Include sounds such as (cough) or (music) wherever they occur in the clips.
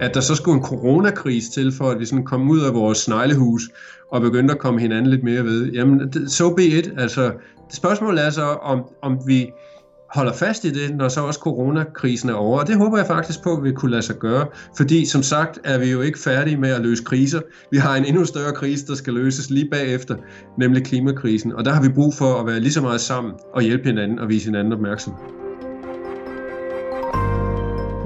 At der så skulle en coronakris til, for at vi sådan kom ud af vores sneglehus og begyndte at komme hinanden lidt mere ved. Jamen, så so be it. Altså, spørgsmålet er så, om, om vi holder fast i det, når så også coronakrisen er over. Og det håber jeg faktisk på, at vi kunne lade sig gøre. Fordi som sagt er vi jo ikke færdige med at løse kriser. Vi har en endnu større krise, der skal løses lige bagefter, nemlig klimakrisen. Og der har vi brug for at være lige så meget sammen og hjælpe hinanden og vise hinanden opmærksomhed.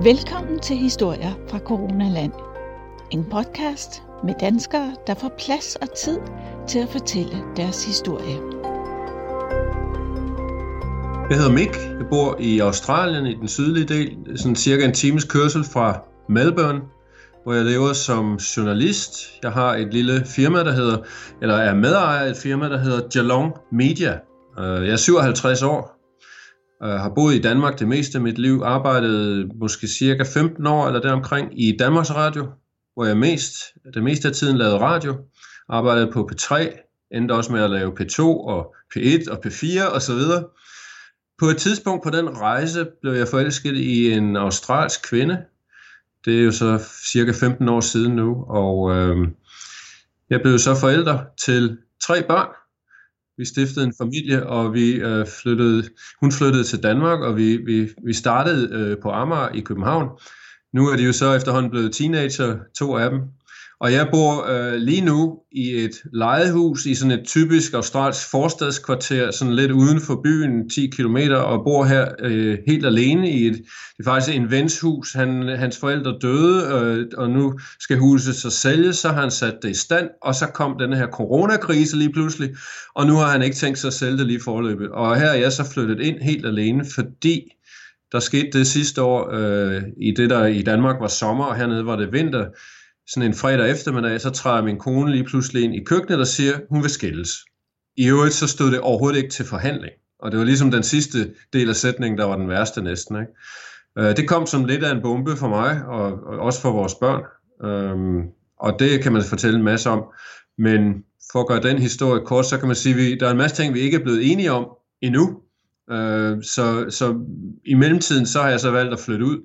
Velkommen til Historier fra Coronaland. En podcast med danskere, der får plads og tid til at fortælle deres historie. Jeg hedder Mick. Jeg bor i Australien i den sydlige del, sådan cirka en times kørsel fra Melbourne, hvor jeg lever som journalist. Jeg har et lille firma, der hedder, eller er medejer af et firma, der hedder Geelong Media. Øh, jeg er 57 år, jeg har boet i Danmark det meste af mit liv, arbejdet måske cirka 15 år eller deromkring i Danmarks Radio, hvor jeg mest, det meste af tiden lavede radio, arbejdede på P3, endte også med at lave P2 og P1 og P4 og så videre. På et tidspunkt på den rejse blev jeg forelsket i en australsk kvinde. Det er jo så cirka 15 år siden nu, og øh, jeg blev så forælder til tre børn. Vi stiftede en familie, og vi øh, flyttede, hun flyttede til Danmark, og vi, vi, vi startede øh, på Amager i København. Nu er de jo så efterhånden blevet teenager, to af dem. Og jeg bor øh, lige nu i et lejehus i sådan et typisk australsk forstadskvarter, sådan lidt uden for byen, 10 km, og bor her øh, helt alene i et, det er faktisk en vens hus. Han, hans forældre døde, øh, og nu skal huset så sælges, så har han sat det i stand, og så kom den her coronakrise lige pludselig, og nu har han ikke tænkt sig at sælge det lige forløbet. Og her er jeg så flyttet ind helt alene, fordi der skete det sidste år øh, i det, der i Danmark var sommer, og hernede var det vinter, sådan en fredag eftermiddag, så træder min kone lige pludselig ind i køkkenet og siger, hun vil skilles. I øvrigt så stod det overhovedet ikke til forhandling. Og det var ligesom den sidste del af sætningen, der var den værste næsten. Ikke? Øh, det kom som lidt af en bombe for mig, og, også for vores børn. Øhm, og det kan man fortælle en masse om. Men for at gøre den historie kort, så kan man sige, at vi, der er en masse ting, vi ikke er blevet enige om endnu. Øh, så, så i mellemtiden, så har jeg så valgt at flytte ud.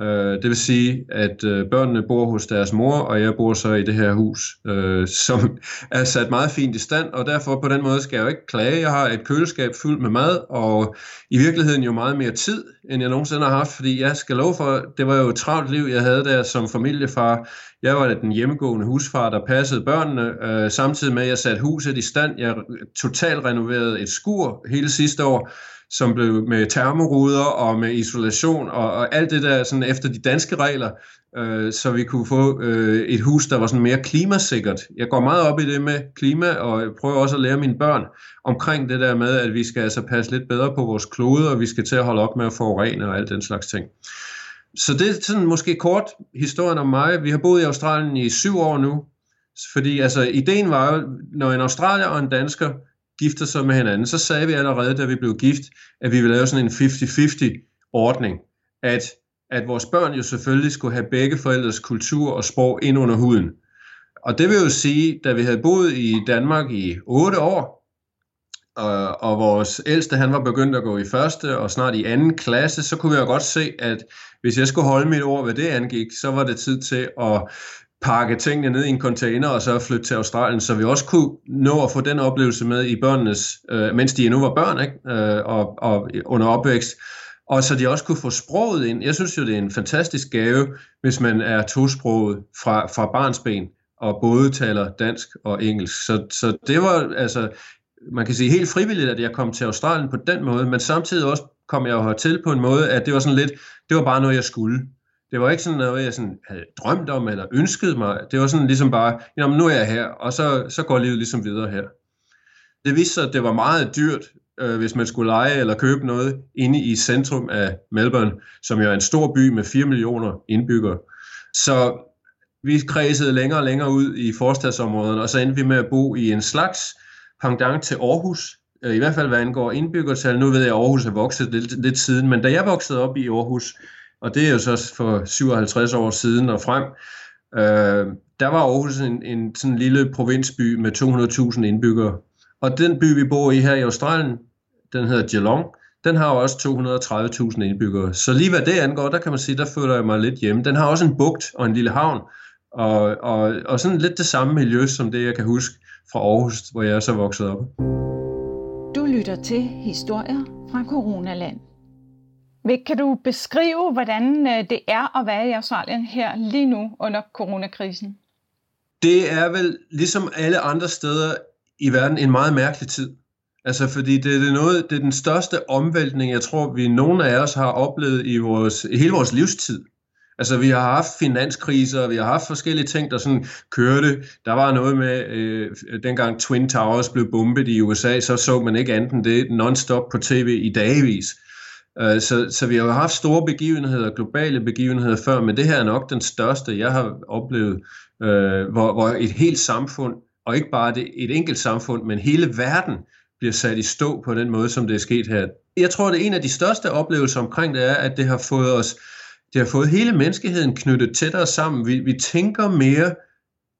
Øh, det vil sige, at øh, børnene bor hos deres mor, og jeg bor så i det her hus, øh, (laughs) som er sat meget fint i stand, og derfor på den måde skal jeg jo ikke klage. Jeg har et køleskab fyldt med mad, og i virkeligheden jo meget mere tid, end jeg nogensinde har haft, fordi jeg skal love for, det var jo et travlt liv, jeg havde der som familiefar. Jeg var den hjemmegående husfar, der passede børnene, øh, samtidig med, at jeg satte huset i stand. Jeg totalt renoverede et skur hele sidste år, som blev med termoruder og med isolation og, og alt det der sådan efter de danske regler, øh, så vi kunne få øh, et hus, der var sådan mere klimasikkert. Jeg går meget op i det med klima, og jeg prøver også at lære mine børn omkring det der med, at vi skal altså passe lidt bedre på vores klode, og vi skal til at holde op med at forurene og alt den slags ting. Så det er sådan måske kort historien om mig. Vi har boet i Australien i syv år nu, fordi altså ideen var jo, når en australier og en dansker gifter sig med hinanden, så sagde vi allerede, da vi blev gift, at vi ville lave sådan en 50-50 ordning, at, at vores børn jo selvfølgelig skulle have begge forældres kultur og sprog ind under huden. Og det vil jo sige, da vi havde boet i Danmark i 8 år, og, og vores ældste han var begyndt at gå i første og snart i anden klasse, så kunne vi jo godt se, at hvis jeg skulle holde mit ord, hvad det angik, så var det tid til at pakke tingene ned i en container og så flytte til Australien, så vi også kunne nå at få den oplevelse med i børnenes, øh, mens de endnu var børn ikke? Øh, og, og under opvækst, og så de også kunne få sproget ind. Jeg synes jo, det er en fantastisk gave, hvis man er tosproget fra, fra barnsben og både taler dansk og engelsk. Så, så det var altså, man kan sige helt frivilligt, at jeg kom til Australien på den måde, men samtidig også kom jeg hertil på en måde, at det var sådan lidt, det var bare noget, jeg skulle. Det var ikke sådan noget, jeg sådan havde drømt om eller ønsket mig. Det var sådan ligesom bare, jamen nu er jeg her, og så, så går livet ligesom videre her. Det viste sig, at det var meget dyrt, øh, hvis man skulle lege eller købe noget inde i centrum af Melbourne, som jo er en stor by med 4 millioner indbyggere. Så vi kredsede længere og længere ud i forstadsområderne, og så endte vi med at bo i en slags pendant til Aarhus, øh, i hvert fald hvad angår indbyggertal. Nu ved jeg, at Aarhus er vokset lidt, lidt siden, men da jeg voksede op i Aarhus, og det er jo så for 57 år siden og frem, øh, der var Aarhus en, en sådan lille provinsby med 200.000 indbyggere. Og den by, vi bor i her i Australien, den hedder Geelong, den har også 230.000 indbyggere. Så lige hvad det angår, der kan man sige, der føler jeg mig lidt hjemme. Den har også en bugt og en lille havn, og, og, og sådan lidt det samme miljø, som det jeg kan huske fra Aarhus, hvor jeg er så vokset op. Du lytter til historier fra Coronaland. Kan du beskrive, hvordan øh, det er at være i Australien her lige nu under coronakrisen? Det er vel ligesom alle andre steder i verden en meget mærkelig tid. Altså, fordi det, er noget, det er den største omvæltning, jeg tror, vi nogen af os har oplevet i, vores, i hele vores livstid. Altså, vi har haft finanskriser, vi har haft forskellige ting, der sådan kørte. Der var noget med, øh, dengang Twin Towers blev bombet i USA, så så man ikke andet end det non-stop på tv i dagvis. Øh, så, så vi har jo haft store begivenheder, globale begivenheder før, men det her er nok den største, jeg har oplevet, øh, hvor, hvor et helt samfund, og ikke bare det, et enkelt samfund, men hele verden bliver sat i stå på den måde, som det er sket her. Jeg tror, det er en af de største oplevelser omkring det er, at det har fået os, det har fået hele menneskeheden knyttet tættere sammen. Vi, vi tænker mere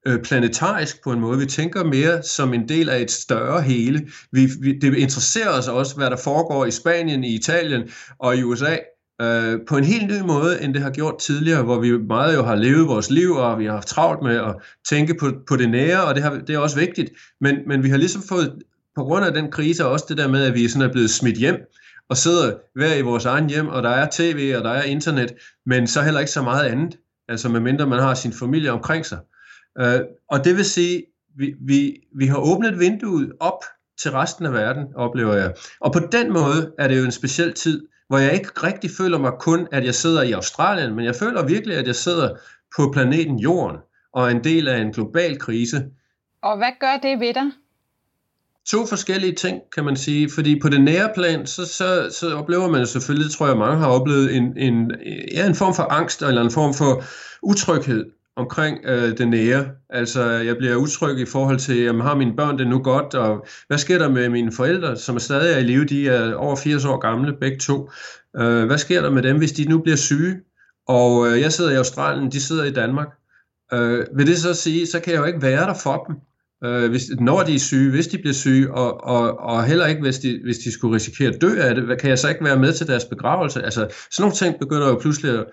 øh, planetarisk på en måde. Vi tænker mere som en del af et større hele. Vi, vi, det interesserer os også, hvad der foregår i Spanien, i Italien og i USA. Øh, på en helt ny måde, end det har gjort tidligere, hvor vi meget jo har levet vores liv, og vi har haft travlt med at tænke på, på det nære, og det, har, det er også vigtigt. Men, men vi har ligesom fået på grund af den krise, også det der med, at vi sådan er blevet smidt hjem, og sidder hver i vores egen hjem, og der er tv, og der er internet, men så heller ikke så meget andet, altså medmindre man har sin familie omkring sig. Uh, og det vil sige, vi, vi, vi har åbnet vinduet op til resten af verden, oplever jeg. Og på den måde er det jo en speciel tid, hvor jeg ikke rigtig føler mig kun, at jeg sidder i Australien, men jeg føler virkelig, at jeg sidder på planeten Jorden, og er en del af en global krise. Og hvad gør det ved dig? to forskellige ting, kan man sige. Fordi på det nære plan, så, så, så oplever man selvfølgelig, tror jeg mange har oplevet, en, en, ja, en form for angst eller en form for utryghed omkring øh, det nære. Altså, jeg bliver utryg i forhold til, jamen, har mine børn det nu godt, og hvad sker der med mine forældre, som er stadig er i live, de er over 80 år gamle, begge to. Øh, hvad sker der med dem, hvis de nu bliver syge? Og øh, jeg sidder i Australien, de sidder i Danmark. Øh, vil det så sige, så kan jeg jo ikke være der for dem øh, hvis, når de er syge, hvis de bliver syge, og, og, og heller ikke, hvis de, hvis de skulle risikere at dø af det, kan jeg så ikke være med til deres begravelse? Altså, sådan nogle ting begynder jo pludselig at,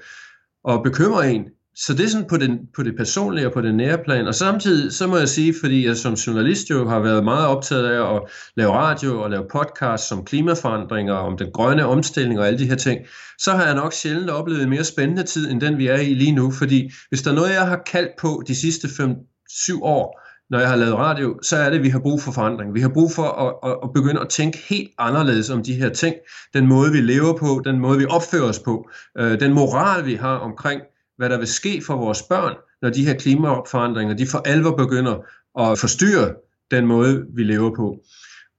at bekymre en. Så det er sådan på, den, på det personlige og på det nære plan. Og samtidig, så må jeg sige, fordi jeg som journalist jo har været meget optaget af at lave radio og lave podcast om klimaforandringer, om den grønne omstilling og alle de her ting, så har jeg nok sjældent oplevet en mere spændende tid, end den vi er i lige nu. Fordi hvis der er noget, jeg har kaldt på de sidste 5-7 år, når jeg har lavet radio, så er det, at vi har brug for forandring. Vi har brug for at, at, at begynde at tænke helt anderledes om de her ting. Den måde, vi lever på, den måde, vi opfører os på, øh, den moral, vi har omkring, hvad der vil ske for vores børn, når de her klimaforandringer, de for alvor begynder at forstyrre den måde, vi lever på.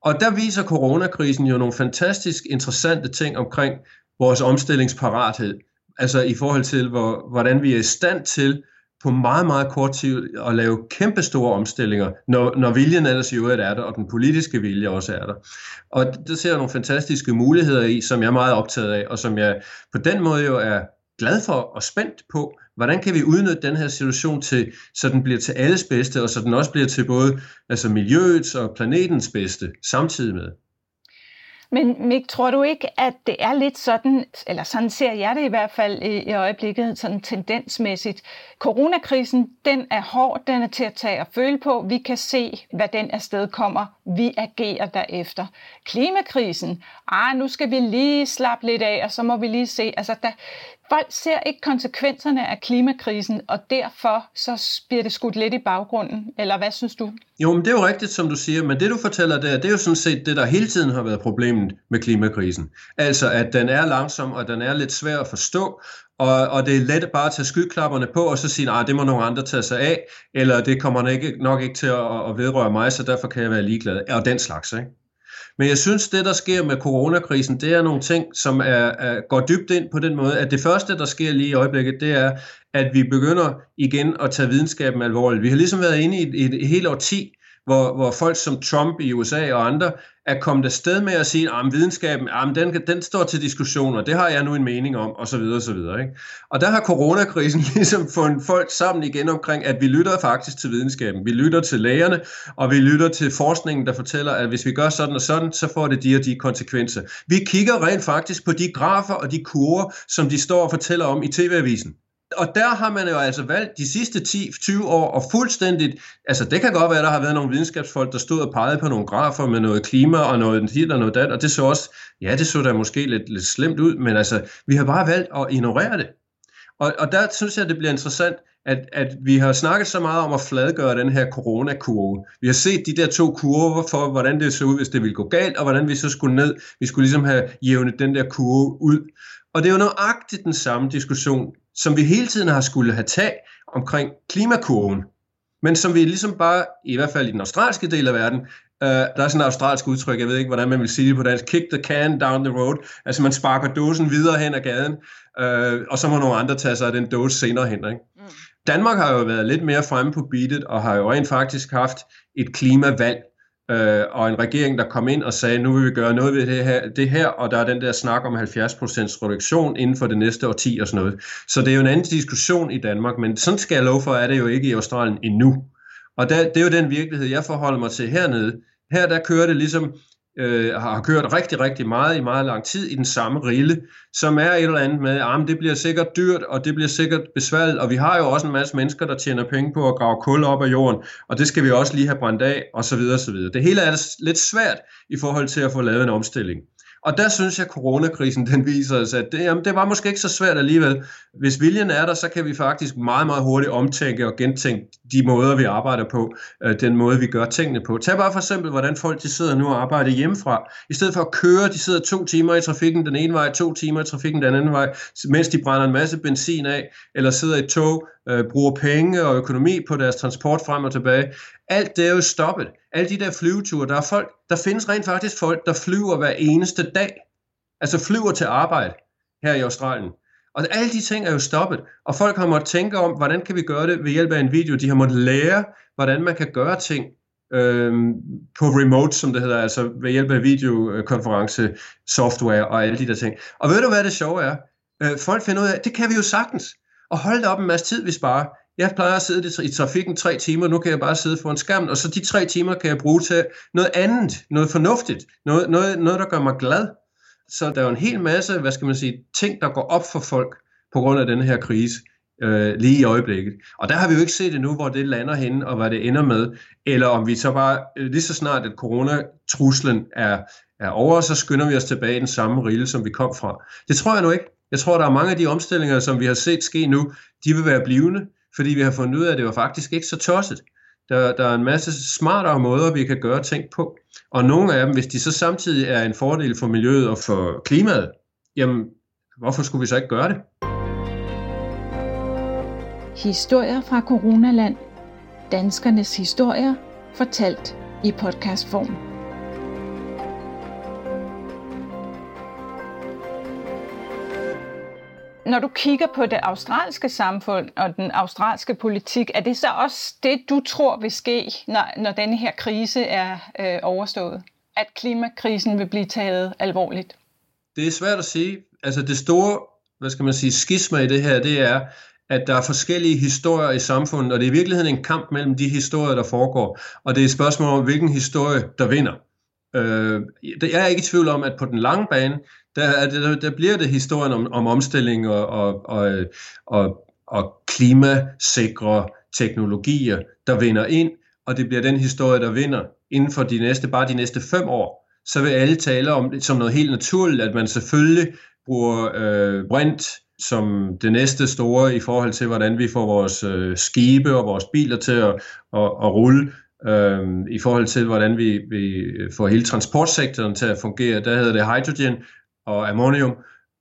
Og der viser coronakrisen jo nogle fantastisk interessante ting omkring vores omstillingsparathed. Altså i forhold til, hvor, hvordan vi er i stand til på meget, meget kort tid at lave kæmpe store omstillinger, når, når viljen ellers i øvrigt er der, og den politiske vilje også er der. Og det ser jeg nogle fantastiske muligheder i, som jeg er meget optaget af, og som jeg på den måde jo er glad for og spændt på, hvordan kan vi udnytte den her situation til, så den bliver til alles bedste, og så den også bliver til både altså miljøets og planetens bedste samtidig med. Men Mik, tror du ikke, at det er lidt sådan, eller sådan ser jeg det i hvert fald i, i øjeblikket, sådan tendensmæssigt. Coronakrisen, den er hård, den er til at tage og føle på. Vi kan se, hvad den afsted kommer. Vi agerer derefter. Klimakrisen, ah, nu skal vi lige slappe lidt af, og så må vi lige se. Altså, der, folk ser ikke konsekvenserne af klimakrisen, og derfor så bliver det skudt lidt i baggrunden. Eller hvad synes du? Jo, men det er jo rigtigt, som du siger, men det du fortæller der, det er jo sådan set det, der hele tiden har været problemet med klimakrisen. Altså, at den er langsom, og den er lidt svær at forstå, og, og det er let bare at tage skyklapperne på, og så sige, at det må nogle andre tage sig af, eller det kommer nok ikke, nok ikke til at, at vedrøre mig, så derfor kan jeg være ligeglad, og den slags, ikke? Men jeg synes, det der sker med coronakrisen, det er nogle ting, som er, er, går dybt ind på den måde, at det første, der sker lige i øjeblikket, det er, at vi begynder igen at tage videnskaben alvorligt. Vi har ligesom været inde i et, et, et helt årti, hvor, hvor folk som Trump i USA og andre at komme sted med at sige, at videnskaben, at den, den står til diskussion, og det har jeg nu en mening om, og så videre, og så videre. Ikke? Og der har coronakrisen (laughs) ligesom fået folk sammen igen omkring, at vi lytter faktisk til videnskaben. Vi lytter til lægerne, og vi lytter til forskningen, der fortæller, at hvis vi gør sådan og sådan, så får det de og de konsekvenser. Vi kigger rent faktisk på de grafer og de kurver, som de står og fortæller om i TV-avisen og der har man jo altså valgt de sidste 10-20 år og fuldstændigt, altså det kan godt være, at der har været nogle videnskabsfolk, der stod og pegede på nogle grafer med noget klima og noget hit og noget dat, og det så også, ja det så da måske lidt, lidt slemt ud, men altså vi har bare valgt at ignorere det. Og, og der synes jeg, det bliver interessant, at, at vi har snakket så meget om at fladgøre den her coronakurve. Vi har set de der to kurver for, hvordan det så ud, hvis det ville gå galt, og hvordan vi så skulle ned. Vi skulle ligesom have jævnet den der kurve ud. Og det er jo nøjagtigt den samme diskussion, som vi hele tiden har skulle have tag omkring klimakurven, men som vi ligesom bare, i hvert fald i den australske del af verden, Uh, der er sådan et australsk udtryk, jeg ved ikke, hvordan man vil sige det på dansk, kick the can down the road, altså man sparker dåsen videre hen ad gaden, uh, og så må nogle andre tage sig af den dåse senere hen. Ikke? Mm. Danmark har jo været lidt mere fremme på beatet, og har jo rent faktisk haft et klimavalg, øh, og en regering, der kom ind og sagde, nu vil vi gøre noget ved det her, det her og der er den der snak om 70% reduktion inden for det næste årti og sådan noget. Så det er jo en anden diskussion i Danmark, men sådan skal jeg love for, er det jo ikke i Australien endnu. Og der, det er jo den virkelighed, jeg forholder mig til hernede. Her der kører det ligesom øh, har kørt rigtig, rigtig meget i meget lang tid i den samme rille, som er et eller andet med, at det bliver sikkert dyrt, og det bliver sikkert besværligt, og vi har jo også en masse mennesker, der tjener penge på at grave kul op af jorden, og det skal vi også lige have brændt af, og så videre, og så videre. Det hele er lidt svært i forhold til at få lavet en omstilling. Og der synes jeg, at coronakrisen den viser os, at det, jamen, det var måske ikke så svært alligevel. Hvis viljen er der, så kan vi faktisk meget, meget hurtigt omtænke og gentænke de måder, vi arbejder på, øh, den måde, vi gør tingene på. Tag bare for eksempel, hvordan folk de sidder nu og arbejder hjemmefra. I stedet for at køre, de sidder to timer i trafikken den ene vej, to timer i trafikken den anden vej, mens de brænder en masse benzin af, eller sidder i tog, øh, bruger penge og økonomi på deres transport frem og tilbage. Alt det er jo stoppet. Alle de der flyveture, der er folk, der findes rent faktisk folk, der flyver hver eneste dag. Altså flyver til arbejde her i Australien. Og alle de ting er jo stoppet, og folk har måttet tænke om, hvordan kan vi gøre det ved hjælp af en video. De har måttet lære, hvordan man kan gøre ting øhm, på remote, som det hedder, altså ved hjælp af videokonference, software og alle de der ting. Og ved du, hvad det sjove er? Øh, folk finder ud af, det kan vi jo sagtens. Og hold da op en masse tid, vi sparer. Jeg plejer at sidde i trafikken tre timer, nu kan jeg bare sidde foran skærmen, og så de tre timer kan jeg bruge til noget andet, noget fornuftigt, noget, noget, noget der gør mig glad. Så der er jo en hel masse, hvad skal man sige, ting, der går op for folk på grund af den her krise øh, lige i øjeblikket. Og der har vi jo ikke set endnu, hvor det lander henne, og hvad det ender med, eller om vi så bare, øh, lige så snart at coronatruslen er, er over, så skynder vi os tilbage i den samme rille, som vi kom fra. Det tror jeg nu ikke. Jeg tror, der er mange af de omstillinger, som vi har set ske nu, de vil være blivende fordi vi har fundet ud af, at det var faktisk ikke så tosset. Der, der er en masse smartere måder, vi kan gøre ting på. Og nogle af dem, hvis de så samtidig er en fordel for miljøet og for klimaet, jamen, hvorfor skulle vi så ikke gøre det? Historier fra Coronaland. Danskernes historier fortalt i podcastform. Når du kigger på det australske samfund og den australske politik, er det så også det, du tror vil ske, når, når denne her krise er øh, overstået? At klimakrisen vil blive taget alvorligt? Det er svært at sige. Altså det store, hvad skal man sige, skisma i det her, det er, at der er forskellige historier i samfundet, og det er i virkeligheden en kamp mellem de historier, der foregår. Og det er et spørgsmål om, hvilken historie, der vinder. Øh, jeg er ikke i tvivl om, at på den lange bane, der, der, der bliver det historien om, om omstilling og, og, og, og, og klimasikre teknologier, der vinder ind, og det bliver den historie, der vinder inden for de næste, bare de næste fem år. Så vil alle tale om det som noget helt naturligt, at man selvfølgelig bruger øh, brint som det næste store i forhold til, hvordan vi får vores øh, skibe og vores biler til at, at, at rulle øh, i forhold til, hvordan vi, vi får hele transportsektoren til at fungere. Der hedder det hydrogen og ammonium,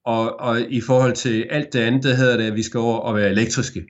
og, og i forhold til alt det andet, der hedder det, at vi skal over og være elektriske.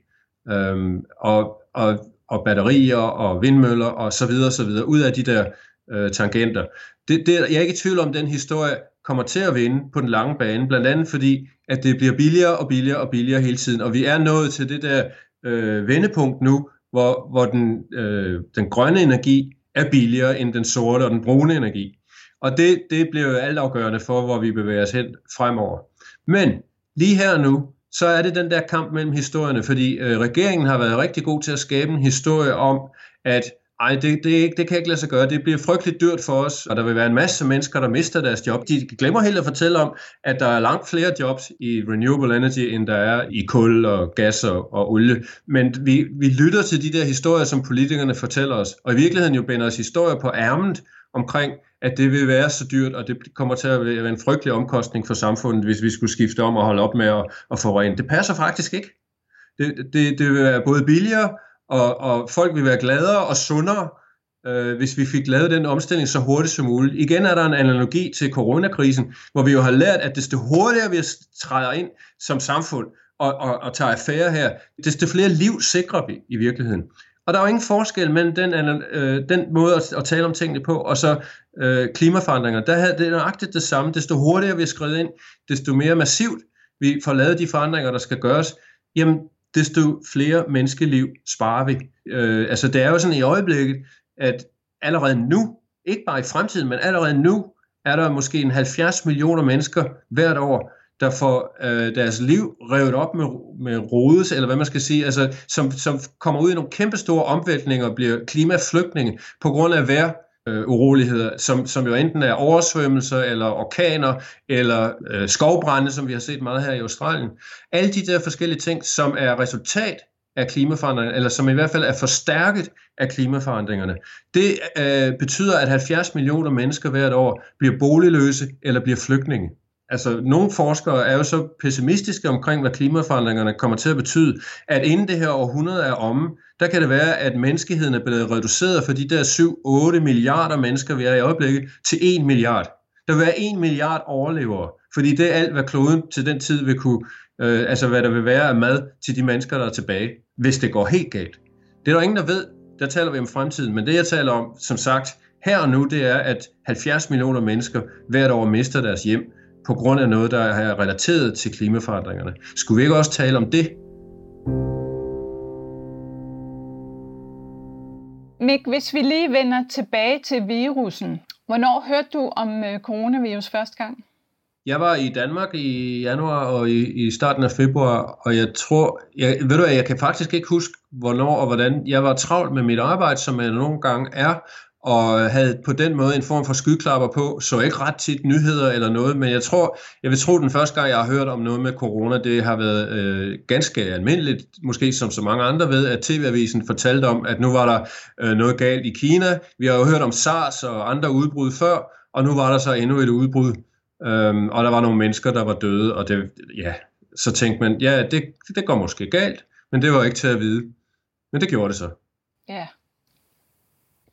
Øhm, og, og, og batterier og vindmøller og så videre, så videre, ud af de der øh, tangenter. Det, det, jeg er ikke i tvivl om, at den historie kommer til at vinde på den lange bane, blandt andet fordi, at det bliver billigere og billigere og billigere hele tiden, og vi er nået til det der øh, vendepunkt nu, hvor, hvor den, øh, den grønne energi er billigere end den sorte og den brune energi. Og det, det bliver jo altafgørende for, hvor vi bevæger os hen fremover. Men lige her nu, så er det den der kamp mellem historierne, fordi øh, regeringen har været rigtig god til at skabe en historie om, at ej, det, det, det kan ikke lade sig gøre. Det bliver frygteligt dyrt for os, og der vil være en masse mennesker, der mister deres job. De glemmer helt at fortælle om, at der er langt flere jobs i renewable energy, end der er i kul og gas og, og olie. Men vi, vi lytter til de der historier, som politikerne fortæller os, og i virkeligheden jo binder os historier på ærmet omkring, at det vil være så dyrt, og det kommer til at være en frygtelig omkostning for samfundet, hvis vi skulle skifte om og holde op med at, at forurene. Det passer faktisk ikke. Det, det, det vil være både billigere, og, og folk vil være gladere og sundere, øh, hvis vi fik lavet den omstilling så hurtigt som muligt. Igen er der en analogi til coronakrisen, hvor vi jo har lært, at desto hurtigere vi træder ind som samfund og, og, og tager affære her, desto flere liv sikrer vi i virkeligheden. Og der er jo ingen forskel mellem den, øh, den måde at, at tale om tingene på, og så øh, klimaforandringer. Der havde det nøjagtigt det samme. Desto hurtigere vi er skrevet ind, desto mere massivt vi får lavet de forandringer, der skal gøres, jamen desto flere menneskeliv sparer vi. Øh, altså det er jo sådan i øjeblikket, at allerede nu, ikke bare i fremtiden, men allerede nu, er der måske en 70 millioner mennesker hvert år, der får øh, deres liv revet op med, med rodes, eller hvad man skal sige, altså, som, som kommer ud i nogle kæmpestore omvæltninger og bliver klimaflygtninge på grund af vejr øh, uroligheder, som, som jo enten er oversvømmelser, eller orkaner, eller øh, skovbrænde, som vi har set meget her i Australien. Alle de der forskellige ting, som er resultat af klimaforandringerne, eller som i hvert fald er forstærket af klimaforandringerne. Det øh, betyder, at 70 millioner mennesker hvert år bliver boligløse eller bliver flygtninge. Altså, nogle forskere er jo så pessimistiske omkring, hvad klimaforandringerne kommer til at betyde, at inden det her århundrede er omme, der kan det være, at menneskeheden er blevet reduceret fra de der 7-8 milliarder mennesker, vi er i øjeblikket, til 1 milliard. Der vil være 1 milliard overlevere, fordi det er alt, hvad kloden til den tid vil kunne, øh, altså hvad der vil være af mad til de mennesker, der er tilbage, hvis det går helt galt. Det er der ingen, der ved. Der taler vi om fremtiden, men det jeg taler om, som sagt, her og nu, det er, at 70 millioner mennesker hvert år mister deres hjem, på grund af noget, der er relateret til klimaforandringerne. Skulle vi ikke også tale om det? Mik, hvis vi lige vender tilbage til virusen. Hvornår hørte du om øh, coronavirus første gang? Jeg var i Danmark i januar og i, i starten af februar, og jeg tror, jeg, ved du jeg kan faktisk ikke huske, hvornår og hvordan. Jeg var travlt med mit arbejde, som jeg nogle gange er, og havde på den måde en form for skyklapper på, så ikke ret tit nyheder eller noget, men jeg tror, jeg vil tro, den første gang, jeg har hørt om noget med corona, det har været øh, ganske almindeligt, måske som så mange andre ved, at TV-avisen fortalte om, at nu var der øh, noget galt i Kina. Vi har jo hørt om SARS og andre udbrud før, og nu var der så endnu et udbrud, øhm, og der var nogle mennesker, der var døde, og det, ja, så tænkte man, ja, det, det går måske galt, men det var ikke til at vide. Men det gjorde det så. Ja.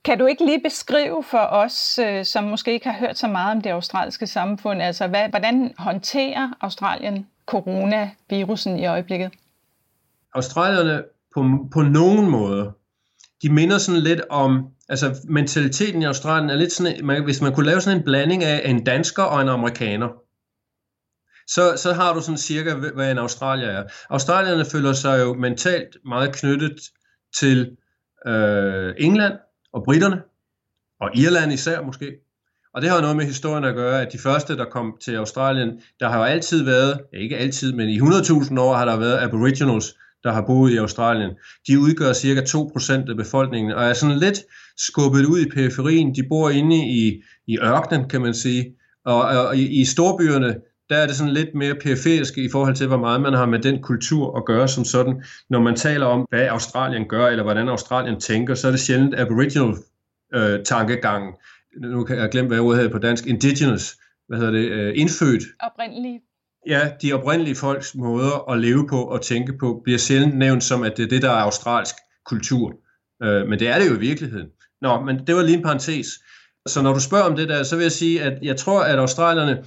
Kan du ikke lige beskrive for os, øh, som måske ikke har hørt så meget om det australske samfund, altså hvad, hvordan håndterer Australien coronavirusen i øjeblikket? Australierne på, på nogen måde, de minder sådan lidt om, altså mentaliteten i Australien er lidt sådan, man, hvis man kunne lave sådan en blanding af en dansker og en amerikaner, så, så har du sådan cirka, hvad en australier er. Australierne føler sig jo mentalt meget knyttet til øh, England, og britterne, og Irland især måske. Og det har noget med historien at gøre, at de første, der kom til Australien, der har jo altid været, ikke altid, men i 100.000 år har der været aboriginals, der har boet i Australien. De udgør cirka 2% af befolkningen, og er sådan lidt skubbet ud i periferien. De bor inde i, i ørkenen, kan man sige. Og, og i, i storbyerne, der er det sådan lidt mere periferisk i forhold til, hvor meget man har med den kultur at gøre som sådan. Når man taler om, hvad Australien gør, eller hvordan Australien tænker, så er det sjældent aboriginal øh, tankegang. Nu kan jeg glemme, hvad ordet hedder på dansk. Indigenous. Hvad hedder det? Øh, indfødt. Oprindelige. Ja, de oprindelige folks måder at leve på og tænke på, bliver sjældent nævnt som, at det er det, der er australsk kultur. Øh, men det er det jo i virkeligheden. Nå, men det var lige en parentes. Så når du spørger om det der, så vil jeg sige, at jeg tror, at australierne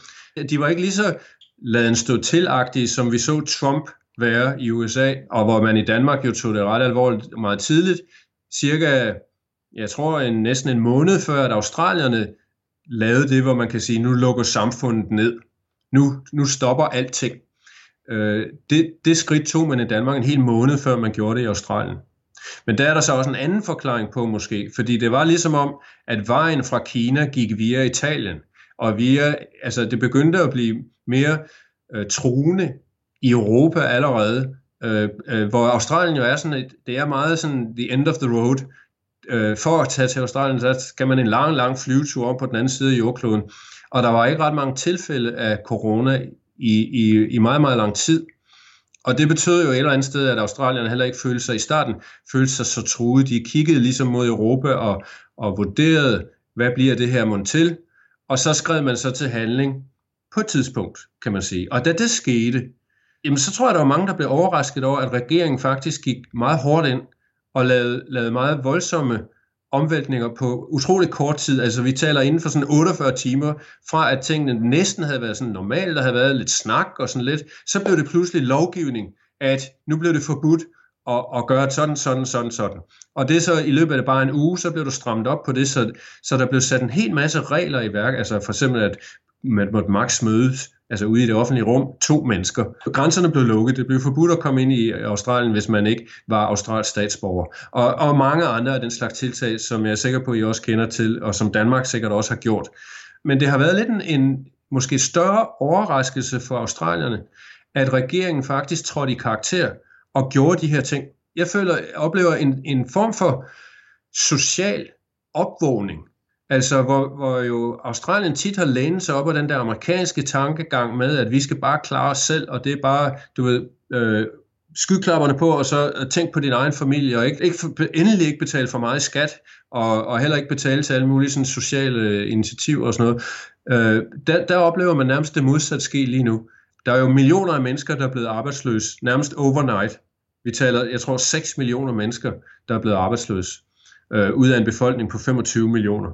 de var ikke lige så laden stå tilagtige, som vi så Trump være i USA, og hvor man i Danmark jo tog det ret alvorligt meget tidligt. Cirka, jeg tror en, næsten en måned før, at australierne lavede det, hvor man kan sige, nu lukker samfundet ned. Nu, nu stopper alting. Øh, det, det skridt tog man i Danmark en hel måned før man gjorde det i Australien. Men der er der så også en anden forklaring på måske, fordi det var ligesom om, at vejen fra Kina gik via Italien. Og vi er, altså, det begyndte at blive mere øh, truende i Europa allerede, øh, øh, hvor Australien jo er sådan et, det er meget sådan the end of the road. Øh, for at tage til Australien, så skal man en lang, lang flyvetur om på den anden side af jordkloden. Og der var ikke ret mange tilfælde af corona i, i, i meget, meget lang tid. Og det betød jo et eller andet sted, at Australien heller ikke følte sig i starten, følte sig så truet. De kiggede ligesom mod Europa og, og vurderede, hvad bliver det her mund til? Og så skred man så til handling på et tidspunkt, kan man sige. Og da det skete, jamen så tror jeg, der var mange, der blev overrasket over, at regeringen faktisk gik meget hårdt ind og lavede, lavede meget voldsomme omvæltninger på utrolig kort tid. Altså vi taler inden for sådan 48 timer, fra at tingene næsten havde været sådan normalt, der havde været lidt snak og sådan lidt, så blev det pludselig lovgivning, at nu blev det forbudt og, at gøre sådan, sådan, sådan, sådan. Og det så i løbet af bare en uge, så blev du strammet op på det, så, så der blev sat en hel masse regler i værk. Altså for eksempel, at man måtte maks mødes altså ude i det offentlige rum, to mennesker. Grænserne blev lukket. Det blev forbudt at komme ind i Australien, hvis man ikke var australsk statsborger. Og, og mange andre af den slags tiltag, som jeg er sikker på, at I også kender til, og som Danmark sikkert også har gjort. Men det har været lidt en, en måske større overraskelse for australierne, at regeringen faktisk trådte i karakter og gjorde de her ting. Jeg føler, jeg oplever en, en form for social opvågning Altså, hvor, hvor jo Australien tit har lænet sig op af den der amerikanske tankegang med, at vi skal bare klare os selv, og det er bare, du ved, øh, skyklapperne på, og så øh, tænk på din egen familie, og ikke, ikke endelig ikke betale for meget skat, og, og heller ikke betale til alle mulige sådan, sociale øh, initiativer og sådan noget. Øh, der, der oplever man nærmest det modsatte ske lige nu. Der er jo millioner af mennesker, der er blevet arbejdsløse, nærmest overnight. Vi taler, jeg tror, 6 millioner mennesker, der er blevet arbejdsløse, øh, ud af en befolkning på 25 millioner.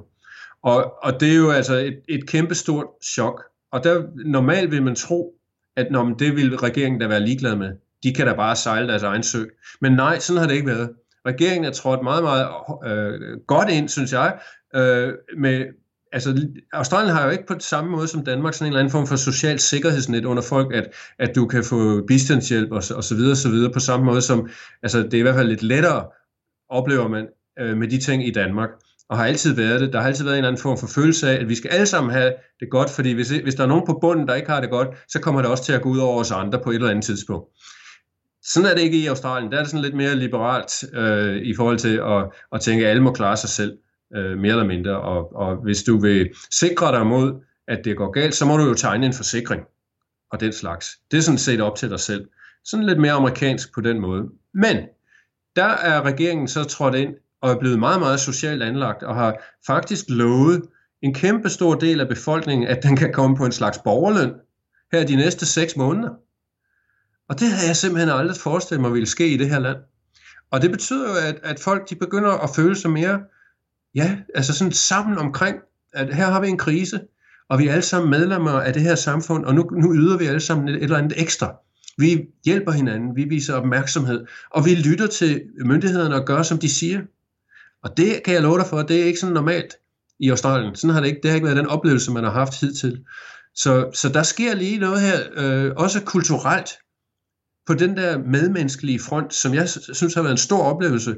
Og, og det er jo altså et, et kæmpestort chok. Og der normalt vil man tro, at når det vil regeringen da være ligeglad med. De kan da bare sejle deres egen sø. Men nej, sådan har det ikke været. Regeringen er trådt meget, meget øh, godt ind, synes jeg. Øh, med, altså, Australien har jo ikke på samme måde som Danmark sådan en eller anden form for social sikkerhedsnet under folk, at, at du kan få bistandshjælp og, og så videre, og så videre på samme måde som, altså det er i hvert fald lidt lettere, oplever man øh, med de ting i Danmark og har altid været det. Der har altid været en eller anden form for følelse af, at vi skal alle sammen have det godt, fordi hvis, hvis der er nogen på bunden, der ikke har det godt, så kommer det også til at gå ud over os andre på et eller andet tidspunkt. Sådan er det ikke i Australien. Der er det sådan lidt mere liberalt øh, i forhold til at, at tænke, at alle må klare sig selv, øh, mere eller mindre. Og, og hvis du vil sikre dig mod, at det går galt, så må du jo tegne en forsikring og den slags. Det er sådan set op til dig selv. Sådan lidt mere amerikansk på den måde. Men der er regeringen så trådt ind og er blevet meget, meget socialt anlagt, og har faktisk lovet en kæmpe stor del af befolkningen, at den kan komme på en slags borgerløn her de næste seks måneder. Og det havde jeg simpelthen aldrig forestillet mig ville ske i det her land. Og det betyder jo, at, at folk de begynder at føle sig mere, ja, altså sådan sammen omkring, at her har vi en krise, og vi er alle sammen medlemmer af det her samfund, og nu, nu yder vi alle sammen et, et eller andet ekstra. Vi hjælper hinanden, vi viser opmærksomhed, og vi lytter til myndighederne og gør, som de siger. Og det kan jeg love dig for, det er ikke sådan normalt i Australien. Sådan har det ikke, det har ikke været den oplevelse, man har haft hidtil. Så, så der sker lige noget her, øh, også kulturelt, på den der medmenneskelige front, som jeg synes har været en stor oplevelse.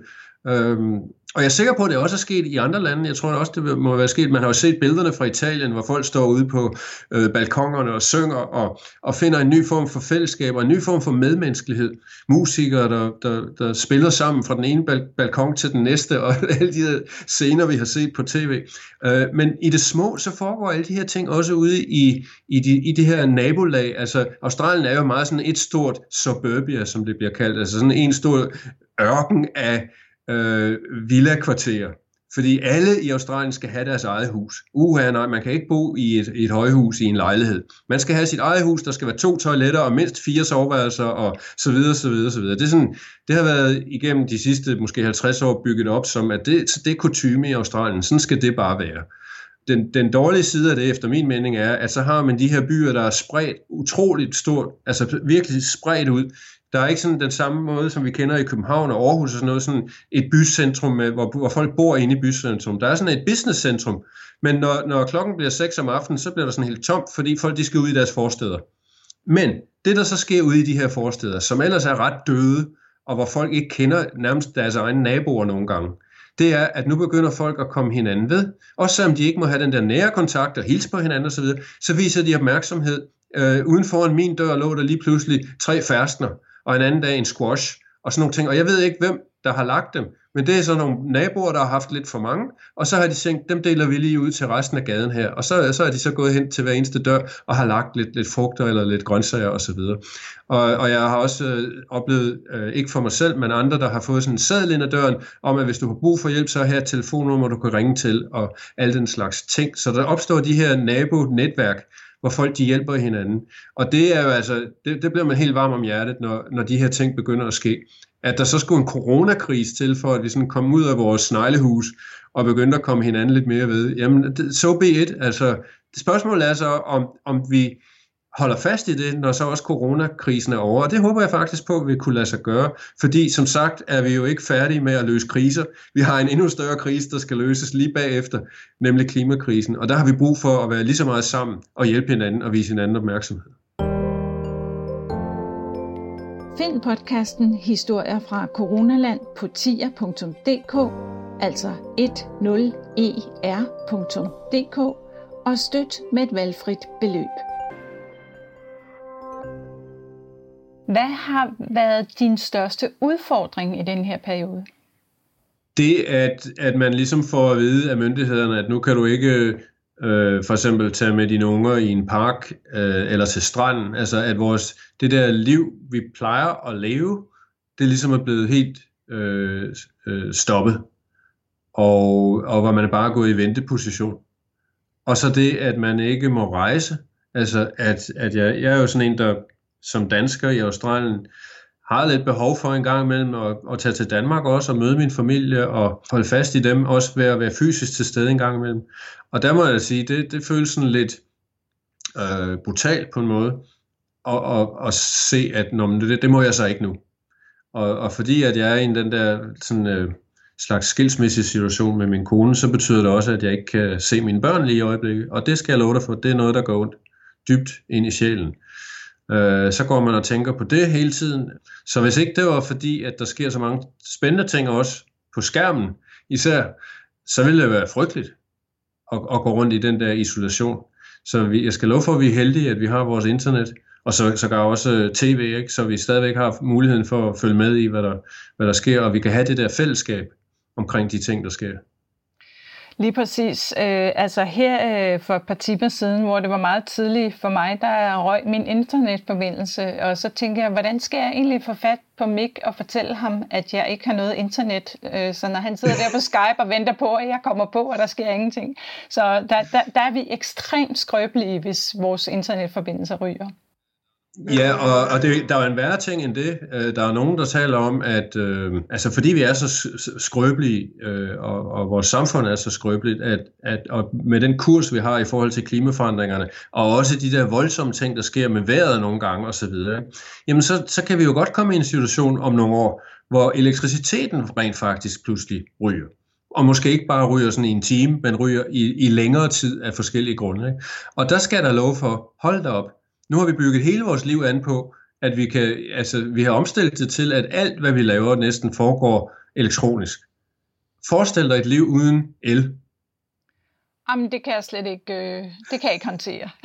Øhm, og jeg er sikker på, at det også er sket i andre lande. Jeg tror også, det må være sket. Man har jo set billederne fra Italien, hvor folk står ude på øh, balkongerne og synger og, og finder en ny form for fællesskab og en ny form for medmenneskelighed. Musikere, der, der, der spiller sammen fra den ene bal- balkon til den næste, og (laughs) alle de her scener, vi har set på tv. Øh, men i det små, så foregår alle de her ting også ude i, i, de, i det her nabolag. Altså, Australien er jo meget sådan et stort suburbia, som det bliver kaldt. Altså sådan en stor ørken af øh, villa-kvarterer. Fordi alle i Australien skal have deres eget hus. Uha, nej, man kan ikke bo i et, et højhus i en lejlighed. Man skal have sit eget hus, der skal være to toiletter og mindst fire soveværelser og så videre, så videre, så videre. Det, er sådan, det har været igennem de sidste måske 50 år bygget op som, at det, det er kutume i Australien. Sådan skal det bare være. Den, den dårlige side af det, efter min mening, er, at så har man de her byer, der er spredt utroligt stort, altså virkelig spredt ud der er ikke sådan den samme måde, som vi kender i København og Aarhus og sådan noget, sådan et bycentrum, med, hvor, hvor folk bor inde i bycentrum. Der er sådan et businesscentrum, men når, når klokken bliver 6 om aftenen, så bliver der sådan helt tomt, fordi folk de skal ud i deres forsteder. Men det, der så sker ude i de her forsteder, som ellers er ret døde, og hvor folk ikke kender nærmest deres egne naboer nogle gange, det er, at nu begynder folk at komme hinanden ved. Også selvom de ikke må have den der nære kontakt og hilse på hinanden osv., så, så viser de opmærksomhed. Øh, uden foran min dør lå der lige pludselig tre færstner, og en anden dag en squash, og sådan nogle ting. Og jeg ved ikke, hvem der har lagt dem, men det er så nogle naboer, der har haft lidt for mange, og så har de tænkt, dem deler vi lige ud til resten af gaden her. Og så, så er de så gået hen til hver eneste dør og har lagt lidt, lidt frugter eller lidt grøntsager osv. Og, og jeg har også øh, oplevet, øh, ikke for mig selv, men andre, der har fået sådan en sædel ind ad døren, om at hvis du har brug for hjælp, så er her et telefonnummer, du kan ringe til, og alle den slags ting. Så der opstår de her nabo-netværk, hvor folk de hjælper hinanden. Og det er jo altså, det, det bliver man helt varm om hjertet, når, når de her ting begynder at ske at der så skulle en coronakris til, for at vi sådan kom ud af vores sneglehus og begyndte at komme hinanden lidt mere ved. Jamen, så so be it. Altså, det spørgsmål er så, om, om vi holder fast i det, når så også coronakrisen er over. Og det håber jeg faktisk på, at vi kunne lade sig gøre. Fordi som sagt er vi jo ikke færdige med at løse kriser. Vi har en endnu større krise, der skal løses lige bagefter, nemlig klimakrisen. Og der har vi brug for at være lige så meget sammen og hjælpe hinanden og vise hinanden opmærksomhed. Find podcasten Historier fra Coronaland på tier.dk, altså 10er.dk, og støt med et valgfrit beløb. Hvad har været din største udfordring i den her periode? Det, at, at man ligesom får at vide af myndighederne, at nu kan du ikke øh, for eksempel tage med dine unger i en park øh, eller til stranden. Altså at vores, det der liv, vi plejer at leve, det ligesom er blevet helt øh, øh, stoppet. Og, og hvor man er bare gået i venteposition. Og så det, at man ikke må rejse. Altså at, at jeg, jeg er jo sådan en, der som dansker i Australien har lidt behov for en gang imellem at, at tage til Danmark også og møde min familie og holde fast i dem, også ved at være fysisk til stede en gang imellem. Og der må jeg sige, det, det føles sådan lidt øh, brutalt på en måde, og, og, og se, at nå, det, det må jeg så ikke nu. Og, og fordi at jeg er i den der sådan, øh, slags skilsmæssig situation med min kone, så betyder det også, at jeg ikke kan se mine børn lige i øjeblikket. Og det skal jeg love dig for, det er noget, der går ondt dybt ind i sjælen øh, så går man og tænker på det hele tiden. Så hvis ikke det var fordi, at der sker så mange spændende ting også på skærmen især, så ville det være frygteligt at, at gå rundt i den der isolation. Så vi, jeg skal love for, at vi er heldige, at vi har vores internet, og så, så gør også øh, tv, ikke? så vi stadigvæk har muligheden for at følge med i, hvad der, hvad der sker, og vi kan have det der fællesskab omkring de ting, der sker. Lige præcis. Øh, altså her øh, for et par timer siden, hvor det var meget tidligt for mig, der røg min internetforbindelse, og så tænker jeg, hvordan skal jeg egentlig få fat på Mick og fortælle ham, at jeg ikke har noget internet? Øh, så når han sidder der på Skype og venter på, at jeg kommer på, og der sker ingenting. Så der, der, der er vi ekstremt skrøbelige, hvis vores internetforbindelse ryger. Ja, og, og det, der er en værre ting end det. Øh, der er nogen, der taler om, at øh, altså fordi vi er så skrøbelige, øh, og, og vores samfund er så skrøbeligt, at, at og med den kurs, vi har i forhold til klimaforandringerne, og også de der voldsomme ting, der sker med vejret nogle gange osv., jamen så, så kan vi jo godt komme i en situation om nogle år, hvor elektriciteten rent faktisk pludselig ryger og måske ikke bare ryger sådan i en time, men ryger i, i længere tid af forskellige grunde. Ikke? Og der skal der lov for, hold da op, nu har vi bygget hele vores liv an på, at vi kan, altså vi har omstillet det til, at alt, hvad vi laver, næsten foregår elektronisk. Forestil dig et liv uden el. Jamen, det kan jeg slet ikke, øh, det kan jeg ikke håndtere. (laughs)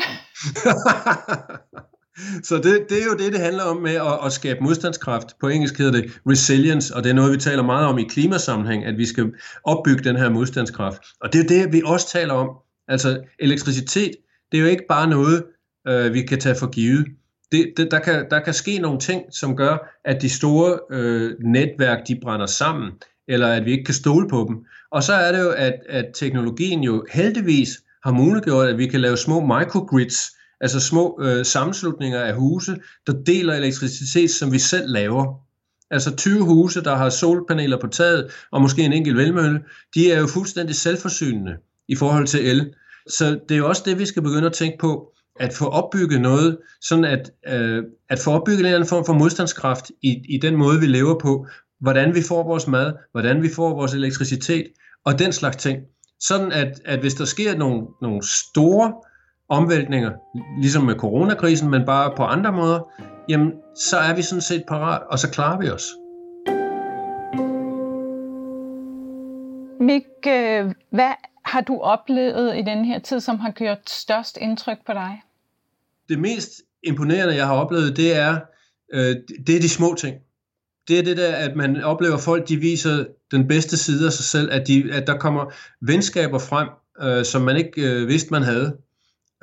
Så det, det er jo det, det handler om med at, at skabe modstandskraft. På engelsk hedder det resilience, og det er noget, vi taler meget om i klimasammenhæng, at vi skal opbygge den her modstandskraft. Og det er det, vi også taler om. Altså elektricitet, det er jo ikke bare noget, øh, vi kan tage for givet. Det, det, der, kan, der kan ske nogle ting, som gør, at de store øh, netværk de brænder sammen, eller at vi ikke kan stole på dem. Og så er det jo, at, at teknologien jo heldigvis har muliggjort, at vi kan lave små microgrids, altså små øh, sammenslutninger af huse, der deler elektricitet, som vi selv laver. Altså 20 huse, der har solpaneler på taget, og måske en enkelt velmølle, de er jo fuldstændig selvforsynende i forhold til el. Så det er jo også det, vi skal begynde at tænke på at få opbygget noget, sådan at, øh, at få opbygget en eller anden form for modstandskraft i, i den måde, vi lever på, hvordan vi får vores mad, hvordan vi får vores elektricitet og den slags ting. Sådan at, at hvis der sker nogle, nogle store omvæltninger, ligesom med coronakrisen, men bare på andre måder, jamen så er vi sådan set parat, og så klarer vi os. Mik, øh, hvad har du oplevet i den her tid, som har gjort størst indtryk på dig? Det mest imponerende, jeg har oplevet, det er, øh, det er de små ting. Det er det der, at man oplever folk, de viser den bedste side af sig selv, at, de, at der kommer venskaber frem, øh, som man ikke øh, vidste, man havde.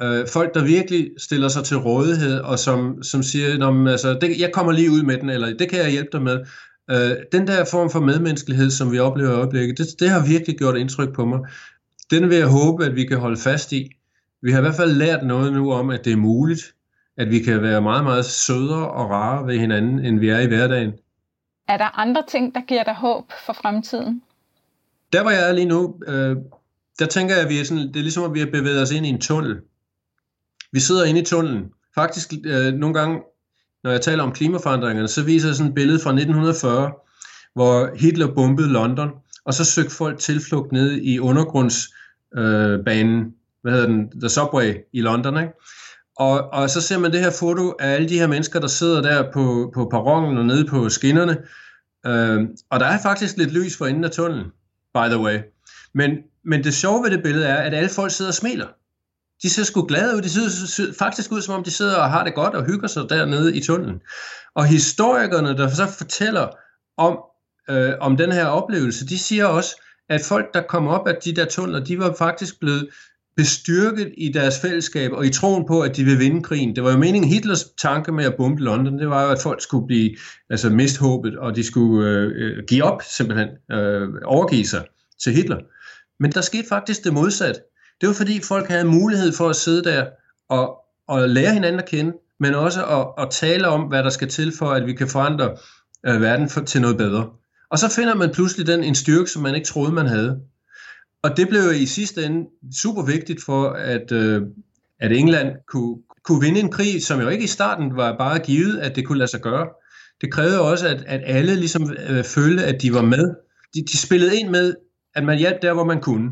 Øh, folk, der virkelig stiller sig til rådighed, og som, som siger, altså, det, jeg kommer lige ud med den, eller det kan jeg hjælpe dig med. Øh, den der form for medmenneskelighed, som vi oplever i øjeblikket, det, det har virkelig gjort indtryk på mig. Den vil jeg håbe, at vi kan holde fast i. Vi har i hvert fald lært noget nu om, at det er muligt, at vi kan være meget, meget sødere og rare ved hinanden, end vi er i hverdagen. Er der andre ting, der giver dig håb for fremtiden? Der hvor jeg er lige nu, øh, der tænker jeg, at vi er sådan, det er ligesom, at vi har bevæget os ind i en tunnel. Vi sidder inde i tunnelen. Faktisk øh, nogle gange, når jeg taler om klimaforandringerne, så viser jeg sådan et billede fra 1940, hvor Hitler bombede London, og så søgte folk tilflugt ned i undergrundsbanen, øh, hvad hedder den, The Subway i London, ikke? Og, og så ser man det her foto af alle de her mennesker, der sidder der på, på perronen og nede på skinnerne. Øh, og der er faktisk lidt lys for enden af tunnelen, by the way. Men, men det sjove ved det billede er, at alle folk sidder og smiler. De ser sgu glade ud. De ser faktisk ud, som om de sidder og har det godt og hygger sig dernede i tunnelen. Og historikerne, der så fortæller om, øh, om den her oplevelse, de siger også, at folk, der kom op af de der tunneler, de var faktisk blevet bestyrket i deres fællesskab og i troen på, at de vil vinde krigen. Det var jo meningen, Hitlers tanke med at bombe London, det var jo, at folk skulle blive, altså miste håbet, og de skulle øh, øh, give op, simpelthen, øh, overgive sig til Hitler. Men der skete faktisk det modsatte. Det var fordi folk havde mulighed for at sidde der og, og lære hinanden at kende, men også at, at tale om, hvad der skal til for, at vi kan forandre øh, verden for, til noget bedre. Og så finder man pludselig den en styrke, som man ikke troede, man havde. Og det blev i sidste ende super vigtigt for, at, øh, at England kunne, kunne vinde en krig, som jo ikke i starten var bare givet, at det kunne lade sig gøre. Det krævede også, at, at alle ligesom øh, følte, at de var med. De, de spillede ind med, at man hjalp der, hvor man kunne.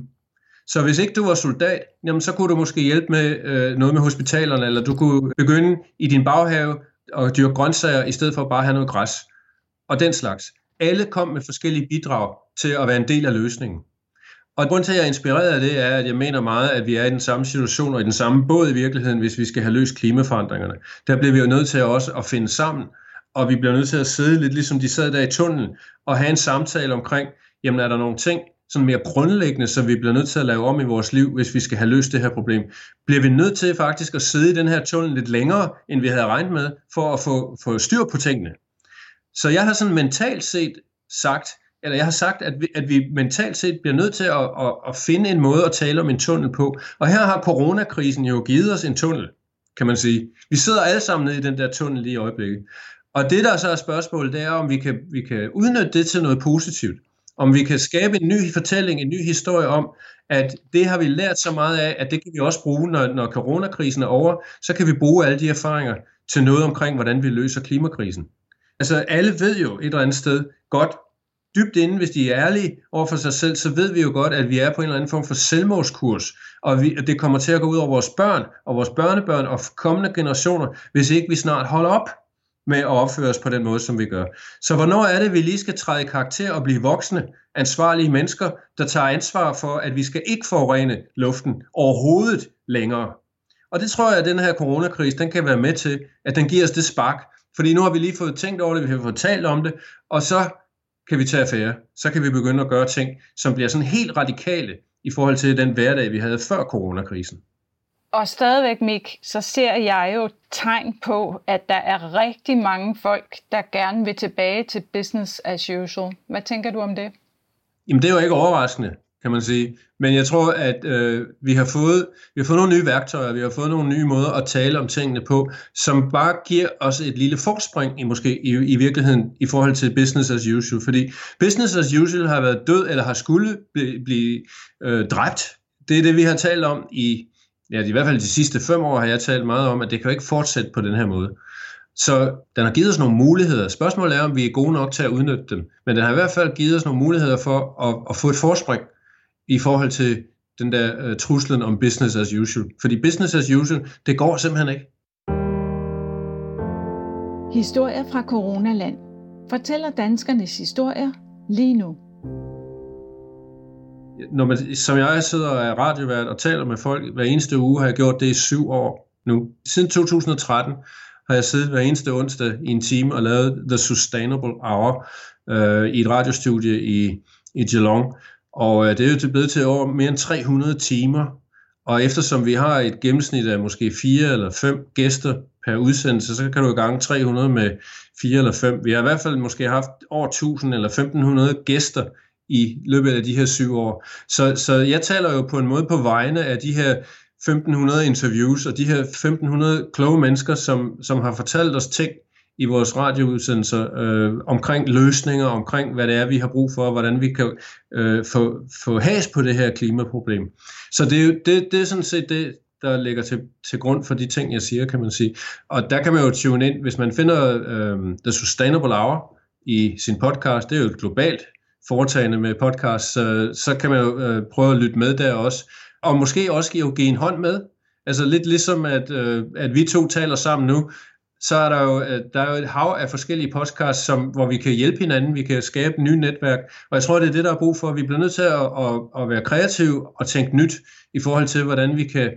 Så hvis ikke du var soldat, jamen så kunne du måske hjælpe med øh, noget med hospitalerne, eller du kunne begynde i din baghave at dyrke grøntsager, i stedet for bare at have noget græs. Og den slags. Alle kom med forskellige bidrag til at være en del af løsningen. Og grunden til, at jeg er inspireret af det, er, at jeg mener meget, at vi er i den samme situation og i den samme båd i virkeligheden, hvis vi skal have løst klimaforandringerne. Der bliver vi jo nødt til også at finde sammen, og vi bliver nødt til at sidde lidt ligesom de sad der i tunnelen, og have en samtale omkring, jamen er der nogle ting, sådan mere grundlæggende, som vi bliver nødt til at lave om i vores liv, hvis vi skal have løst det her problem. Bliver vi nødt til faktisk at sidde i den her tunnel lidt længere, end vi havde regnet med, for at få, få styr på tingene. Så jeg har sådan mentalt set sagt, eller jeg har sagt, at vi, at vi mentalt set bliver nødt til at, at, at finde en måde at tale om en tunnel på. Og her har coronakrisen jo givet os en tunnel, kan man sige. Vi sidder alle sammen nede i den der tunnel lige i øjeblikket. Og det, der så er spørgsmålet, det er, om vi kan, vi kan udnytte det til noget positivt. Om vi kan skabe en ny fortælling, en ny historie om, at det har vi lært så meget af, at det kan vi også bruge, når, når coronakrisen er over, så kan vi bruge alle de erfaringer til noget omkring, hvordan vi løser klimakrisen. Altså alle ved jo et eller andet sted godt, dybt inde, hvis de er ærlige over for sig selv, så ved vi jo godt, at vi er på en eller anden form for selvmordskurs, og vi, det kommer til at gå ud over vores børn og vores børnebørn og kommende generationer, hvis ikke vi snart holder op med at opføre os på den måde, som vi gør. Så hvornår er det, vi lige skal træde i karakter og blive voksne, ansvarlige mennesker, der tager ansvar for, at vi skal ikke forurene luften overhovedet længere. Og det tror jeg, at den her coronakrise, den kan være med til, at den giver os det spark. Fordi nu har vi lige fået tænkt over det, vi har fået talt om det, og så kan vi tage affære. Så kan vi begynde at gøre ting, som bliver sådan helt radikale i forhold til den hverdag, vi havde før coronakrisen. Og stadigvæk, Mik, så ser jeg jo tegn på, at der er rigtig mange folk, der gerne vil tilbage til business as usual. Hvad tænker du om det? Jamen, det er jo ikke overraskende kan man sige. Men jeg tror, at øh, vi, har fået, vi har fået nogle nye værktøjer, vi har fået nogle nye måder at tale om tingene på, som bare giver os et lille forspring i, måske, i, i virkeligheden i forhold til business as usual. Fordi business as usual har været død, eller har skulle blive, blive øh, dræbt. Det er det, vi har talt om i, ja, i hvert fald de sidste fem år har jeg talt meget om, at det kan jo ikke fortsætte på den her måde. Så den har givet os nogle muligheder. Spørgsmålet er, om vi er gode nok til at udnytte dem. Men den har i hvert fald givet os nogle muligheder for at, at få et forspring i forhold til den der uh, truslen om business as usual. Fordi business as usual, det går simpelthen ikke. Historier fra Coronaland fortæller danskernes historier lige nu. når man, som jeg sidder og er radiovært og taler med folk hver eneste uge, har jeg gjort det i syv år nu. Siden 2013 har jeg siddet hver eneste onsdag i en time og lavet The Sustainable Hour øh, i et radiostudie i, i Geelong. Og øh, det er jo blevet til over mere end 300 timer. Og eftersom vi har et gennemsnit af måske fire eller fem gæster per udsendelse, så kan du gange gang 300 med fire eller fem. Vi har i hvert fald måske haft over 1000 eller 1500 gæster i løbet af de her syv år. Så, så jeg taler jo på en måde på vegne af de her 1500 interviews og de her 1500 kloge mennesker, som, som har fortalt os ting i vores radioudsendelser øh, omkring løsninger, omkring hvad det er, vi har brug for, og hvordan vi kan øh, få, få has på det her klimaproblem. Så det er, jo, det, det er sådan set det, der ligger til, til grund for de ting, jeg siger, kan man sige. Og der kan man jo tune ind, hvis man finder øh, The Sustainable Hour i sin podcast, det er jo et globalt foretagende med podcast, så, så kan man jo øh, prøve at lytte med der også. Og måske også give, give en hånd med. Altså lidt ligesom, at, øh, at vi to taler sammen nu, så er der jo, øh, der er jo et hav af forskellige podcasts, som, hvor vi kan hjælpe hinanden, vi kan skabe nye netværk, og jeg tror, det er det, der er brug for. Vi bliver nødt til at, at, at være kreative og tænke nyt i forhold til, hvordan vi kan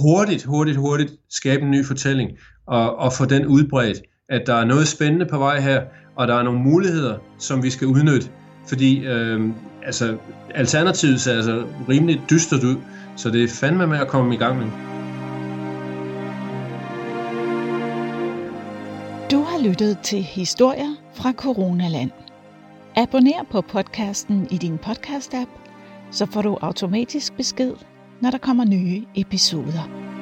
hurtigt, hurtigt, hurtigt skabe en ny fortælling og, og få den udbredt, at der er noget spændende på vej her, og der er nogle muligheder, som vi skal udnytte, fordi øh, altså, alternativet ser altså rimelig dystert ud, så det er fandme med at komme i gang med. Lyttet til Historier fra Coronaland. Abonner på podcasten i din podcast-app, så får du automatisk besked, når der kommer nye episoder.